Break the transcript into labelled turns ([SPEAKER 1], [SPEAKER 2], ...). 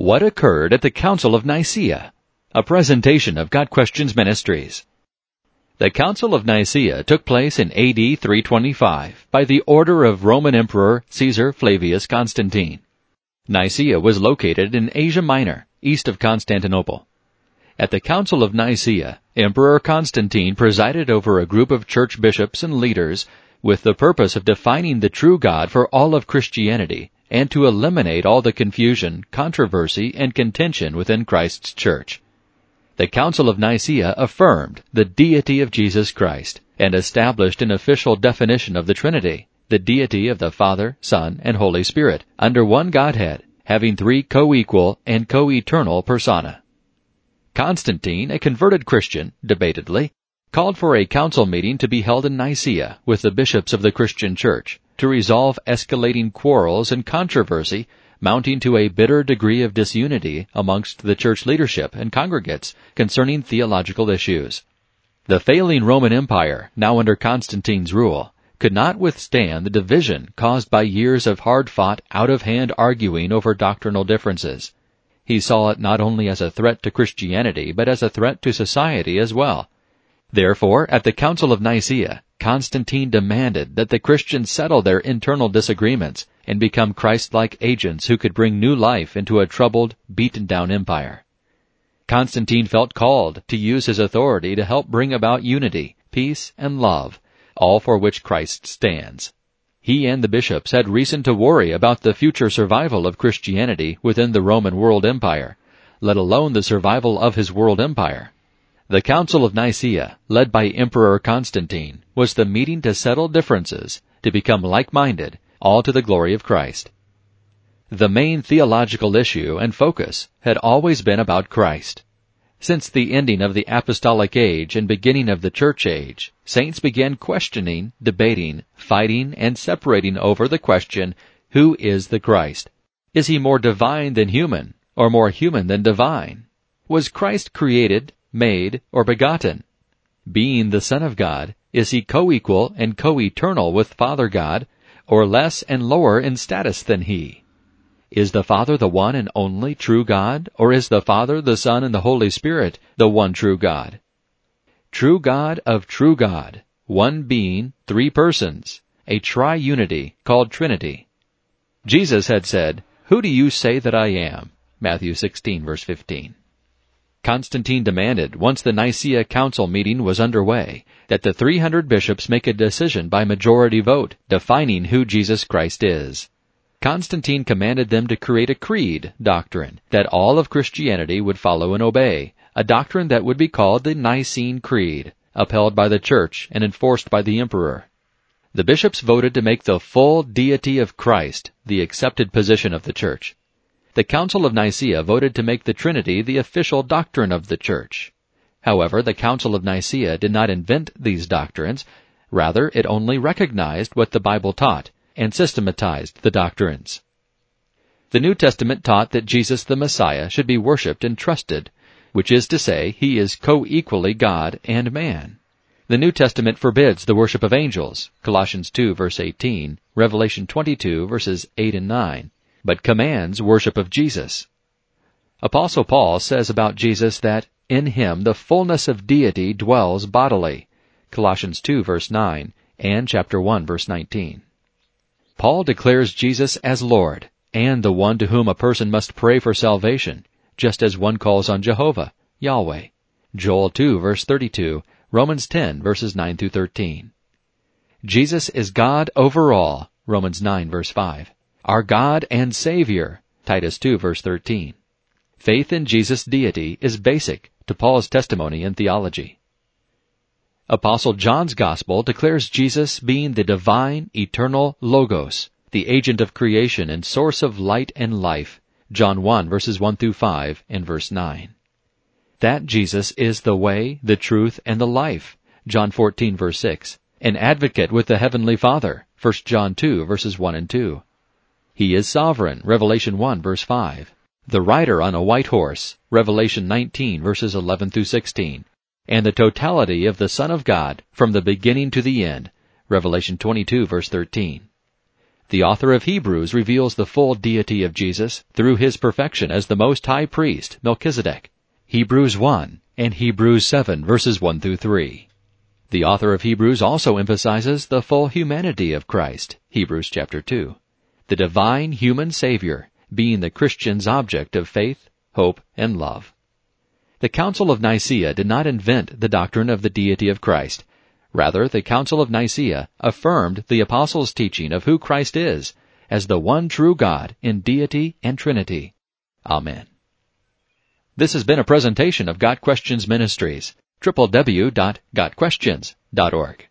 [SPEAKER 1] What occurred at the Council of Nicaea? A presentation of Got Questions Ministries. The Council of Nicaea took place in AD 325 by the order of Roman Emperor Caesar Flavius Constantine. Nicaea was located in Asia Minor, east of Constantinople. At the Council of Nicaea, Emperor Constantine presided over a group of church bishops and leaders with the purpose of defining the true God for all of Christianity and to eliminate all the confusion, controversy, and contention within Christ's church. The Council of Nicaea affirmed the deity of Jesus Christ and established an official definition of the Trinity, the deity of the Father, Son, and Holy Spirit, under one Godhead, having three co-equal and co-eternal persona. Constantine, a converted Christian, debatedly, called for a council meeting to be held in Nicaea with the bishops of the Christian Church to resolve escalating quarrels and controversy mounting to a bitter degree of disunity amongst the church leadership and congregates concerning theological issues. The failing Roman Empire, now under Constantine's rule, could not withstand the division caused by years of hard-fought, out-of-hand arguing over doctrinal differences. He saw it not only as a threat to Christianity, but as a threat to society as well. Therefore, at the Council of Nicaea, Constantine demanded that the Christians settle their internal disagreements and become Christ-like agents who could bring new life into a troubled, beaten down empire. Constantine felt called to use his authority to help bring about unity, peace, and love, all for which Christ stands. He and the bishops had reason to worry about the future survival of Christianity within the Roman world empire, let alone the survival of his world empire. The Council of Nicaea, led by Emperor Constantine, was the meeting to settle differences, to become like-minded, all to the glory of Christ. The main theological issue and focus had always been about Christ. Since the ending of the apostolic age and beginning of the church age, saints began questioning, debating, fighting, and separating over the question, who is the Christ? Is he more divine than human, or more human than divine? Was Christ created, made, or begotten? Being the Son of God, is he co-equal and co-eternal with Father God, or less and lower in status than he? Is the Father the one and only true God, or is the Father, the Son, and the Holy Spirit the one true God? True God of true God, one being, three persons, a triunity called Trinity. Jesus had said, Who do you say that I am? Matthew 16 verse 15. Constantine demanded, once the Nicaea Council meeting was underway, that the 300 bishops make a decision by majority vote defining who Jesus Christ is. Constantine commanded them to create a creed doctrine that all of Christianity would follow and obey, a doctrine that would be called the Nicene Creed, upheld by the Church and enforced by the Emperor. The bishops voted to make the full deity of Christ the accepted position of the Church. The Council of Nicaea voted to make the Trinity the official doctrine of the Church. However, the Council of Nicaea did not invent these doctrines, rather it only recognized what the Bible taught and systematized the doctrines. The New Testament taught that Jesus the Messiah should be worshipped and trusted, which is to say, he is co-equally God and man. The New Testament forbids the worship of angels, Colossians 2 verse 18, Revelation 22 verses 8 and 9, but commands worship of Jesus. Apostle Paul says about Jesus that in him the fullness of deity dwells bodily. Colossians 2 verse 9 and chapter 1 verse 19. Paul declares Jesus as Lord and the one to whom a person must pray for salvation, just as one calls on Jehovah, Yahweh. Joel 2 verse 32, Romans 10 verses 9 through 13. Jesus is God over all, Romans 9 verse 5 our God and Savior, Titus 2 verse 13. Faith in Jesus' deity is basic to Paul's testimony and theology. Apostle John's Gospel declares Jesus being the divine, eternal Logos, the agent of creation and source of light and life, John 1 verses 1 through 5 and verse 9. That Jesus is the way, the truth, and the life, John 14 verse 6, an advocate with the Heavenly Father, 1 John 2 verses 1 and 2. He is sovereign, Revelation 1 verse 5. The rider on a white horse, Revelation 19 verses 11 through 16. And the totality of the Son of God from the beginning to the end, Revelation 22 verse 13. The author of Hebrews reveals the full deity of Jesus through his perfection as the most high priest, Melchizedek. Hebrews 1 and Hebrews 7 verses 1 through 3. The author of Hebrews also emphasizes the full humanity of Christ, Hebrews chapter 2. The divine human Savior being the Christian's object of faith, hope, and love. The Council of Nicaea did not invent the doctrine of the deity of Christ. Rather, the Council of Nicaea affirmed the apostles' teaching of who Christ is as the one true God in deity and Trinity. Amen. This has been a presentation of Got Questions Ministries, www.gotquestions.org.